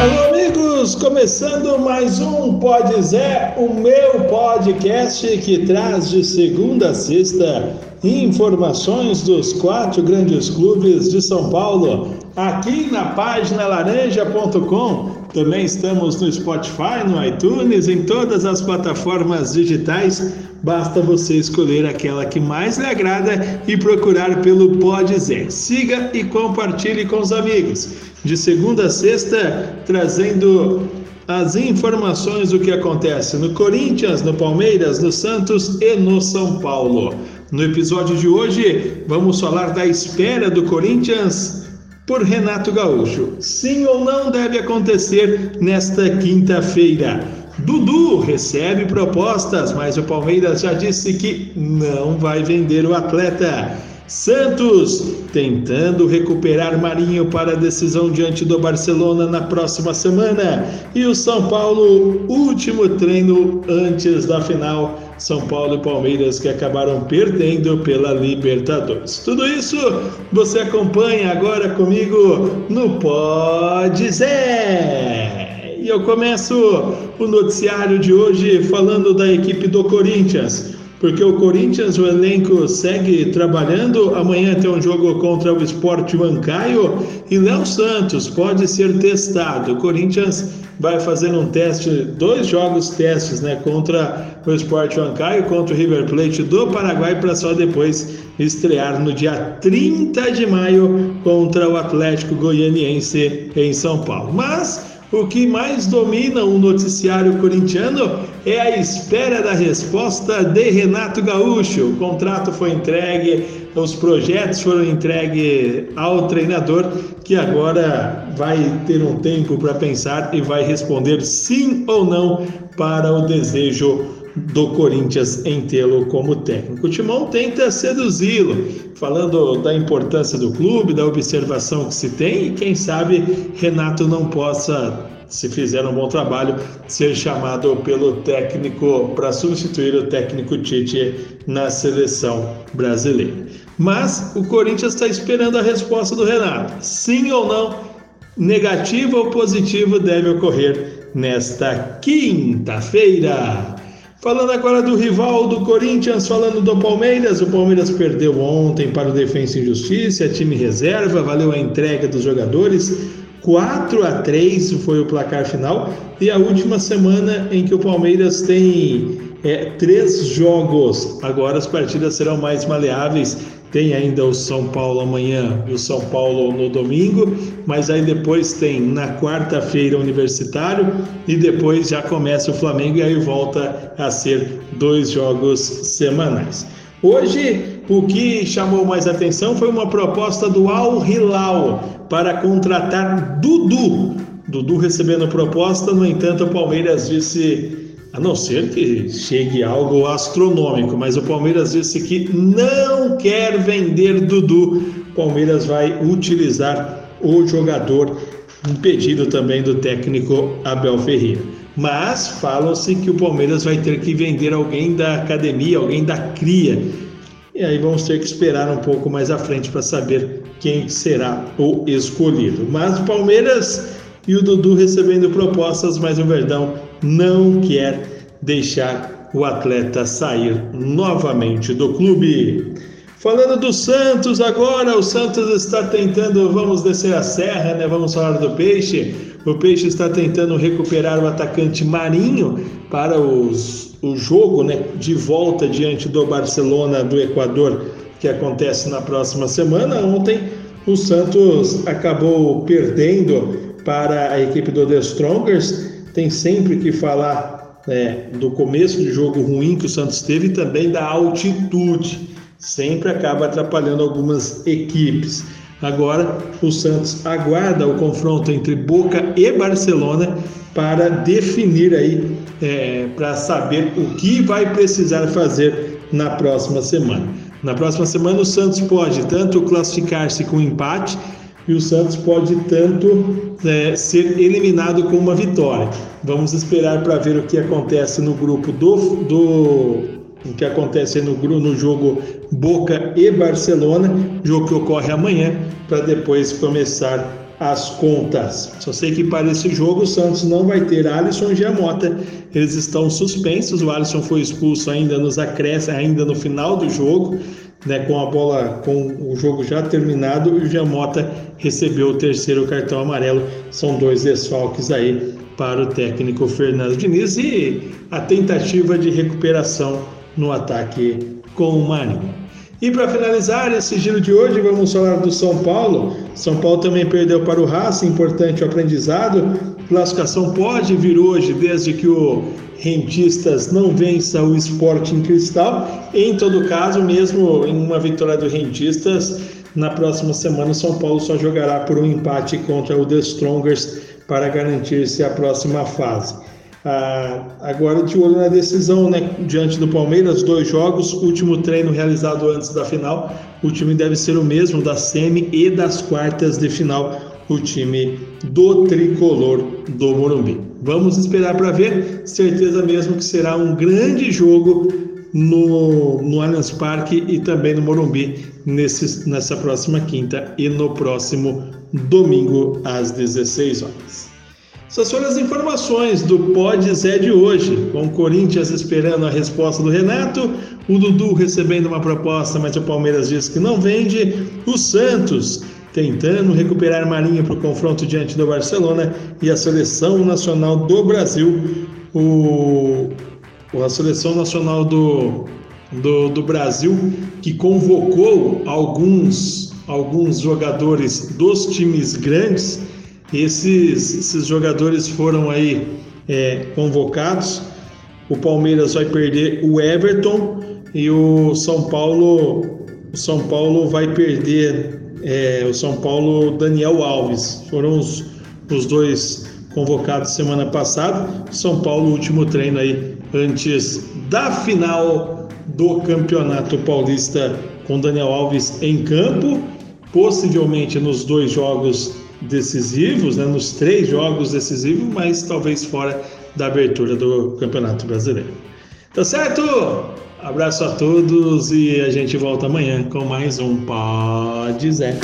Alô, amigos! Começando mais um Pode Zé, o meu podcast que traz de segunda a sexta informações dos quatro grandes clubes de São Paulo. Aqui na página laranja.com. Também estamos no Spotify, no iTunes, em todas as plataformas digitais. Basta você escolher aquela que mais lhe agrada e procurar pelo Pode Zé. Siga e compartilhe com os amigos. De segunda a sexta, trazendo as informações do que acontece no Corinthians, no Palmeiras, no Santos e no São Paulo. No episódio de hoje, vamos falar da espera do Corinthians por Renato Gaúcho. Sim ou não deve acontecer nesta quinta-feira. Dudu recebe propostas, mas o Palmeiras já disse que não vai vender o atleta. Santos tentando recuperar Marinho para a decisão diante do Barcelona na próxima semana. E o São Paulo, último treino antes da final. São Paulo e Palmeiras que acabaram perdendo pela Libertadores. Tudo isso você acompanha agora comigo no Pode Zé. E eu começo o noticiário de hoje falando da equipe do Corinthians porque o Corinthians, o elenco segue trabalhando. Amanhã tem um jogo contra o Esporte Huancaio e Léo Santos pode ser testado. O Corinthians vai fazer um teste, dois jogos testes, né, contra o Esporte Huancaio, contra o River Plate do Paraguai, para só depois estrear no dia 30 de maio contra o Atlético Goianiense em São Paulo. Mas o que mais domina o noticiário corintiano é a espera da resposta de Renato Gaúcho. O contrato foi entregue, os projetos foram entregues ao treinador, que agora vai ter um tempo para pensar e vai responder sim ou não para o desejo do Corinthians em tê-lo como técnico. O Timão tenta seduzi-lo, falando da importância do clube, da observação que se tem e quem sabe Renato não possa, se fizer um bom trabalho, ser chamado pelo técnico para substituir o técnico Tite na seleção brasileira. Mas o Corinthians está esperando a resposta do Renato. Sim ou não, negativo ou positivo deve ocorrer nesta quinta-feira. Falando agora do rival do Corinthians, falando do Palmeiras, o Palmeiras perdeu ontem para o Defensa e Justiça, time reserva, valeu a entrega dos jogadores. 4 a 3 foi o placar final e a última semana em que o Palmeiras tem é, três jogos. Agora as partidas serão mais maleáveis tem ainda o São Paulo amanhã e o São Paulo no domingo, mas aí depois tem na quarta-feira Universitário e depois já começa o Flamengo e aí volta a ser dois jogos semanais. Hoje, o que chamou mais atenção foi uma proposta do Al Hilal para contratar Dudu. Dudu recebendo proposta, no entanto, o Palmeiras disse a não ser que chegue algo astronômico, mas o Palmeiras disse que não quer vender Dudu. Palmeiras vai utilizar o jogador, um pedido também do técnico Abel Ferreira. Mas falam-se que o Palmeiras vai ter que vender alguém da academia, alguém da cria. E aí vamos ter que esperar um pouco mais à frente para saber quem será o escolhido. Mas o Palmeiras e o Dudu recebendo propostas, mas o Verdão não quer deixar o atleta sair novamente do clube. Falando do Santos agora, o Santos está tentando, vamos descer a serra, né? Vamos falar do Peixe. O Peixe está tentando recuperar o atacante Marinho para os, o jogo, né, de volta diante do Barcelona do Equador, que acontece na próxima semana. Ontem o Santos acabou perdendo para a equipe do The Strongers tem sempre que falar né, do começo de jogo ruim que o Santos teve e também da altitude. Sempre acaba atrapalhando algumas equipes. Agora, o Santos aguarda o confronto entre Boca e Barcelona para definir aí, é, para saber o que vai precisar fazer na próxima semana. Na próxima semana, o Santos pode tanto classificar-se com empate e o Santos pode tanto é, ser eliminado com uma vitória. Vamos esperar para ver o que acontece no grupo do, do o que acontece no, no jogo Boca e Barcelona, jogo que ocorre amanhã, para depois começar as contas. Só sei que para esse jogo o Santos não vai ter Alisson e Giamota. Eles estão suspensos. O Alisson foi expulso ainda nos acréscimos, ainda no final do jogo, né, com a bola, com o jogo já terminado. O Giamota recebeu o terceiro cartão amarelo. São dois desfalques aí para o técnico Fernando Diniz e a tentativa de recuperação no ataque com o Marinho. E para finalizar esse giro de hoje, vamos falar do São Paulo. São Paulo também perdeu para o Racing, importante o aprendizado. Classificação pode vir hoje, desde que o Rentistas não vença o Sporting Cristal. Em todo caso, mesmo em uma vitória do Rentistas, na próxima semana o São Paulo só jogará por um empate contra o The Strongers para garantir-se a próxima fase. Ah, agora de olho na decisão, né? Diante do Palmeiras, dois jogos, último treino realizado antes da final. O time deve ser o mesmo da semi e das quartas de final, o time do tricolor do Morumbi. Vamos esperar para ver, certeza mesmo que será um grande jogo no, no Allianz Parque e também no Morumbi nesse, nessa próxima quinta e no próximo domingo às 16 horas. Essas foram as informações do Pod Zé de hoje, com o Corinthians esperando a resposta do Renato, o Dudu recebendo uma proposta, mas o Palmeiras diz que não vende, o Santos tentando recuperar Marinho para o confronto diante do Barcelona e a Seleção Nacional do Brasil, o, a Seleção Nacional do, do, do Brasil, que convocou alguns, alguns jogadores dos times grandes esses, esses jogadores foram aí é, convocados. O Palmeiras vai perder o Everton e o São Paulo, o São Paulo vai perder é, o São Paulo Daniel Alves. Foram os, os dois convocados semana passada. São Paulo, último treino aí antes da final do Campeonato Paulista com Daniel Alves em campo, possivelmente nos dois jogos decisivos, né, nos três jogos decisivos, mas talvez fora da abertura do Campeonato Brasileiro. Tá certo? Abraço a todos e a gente volta amanhã com mais um Pode Zé.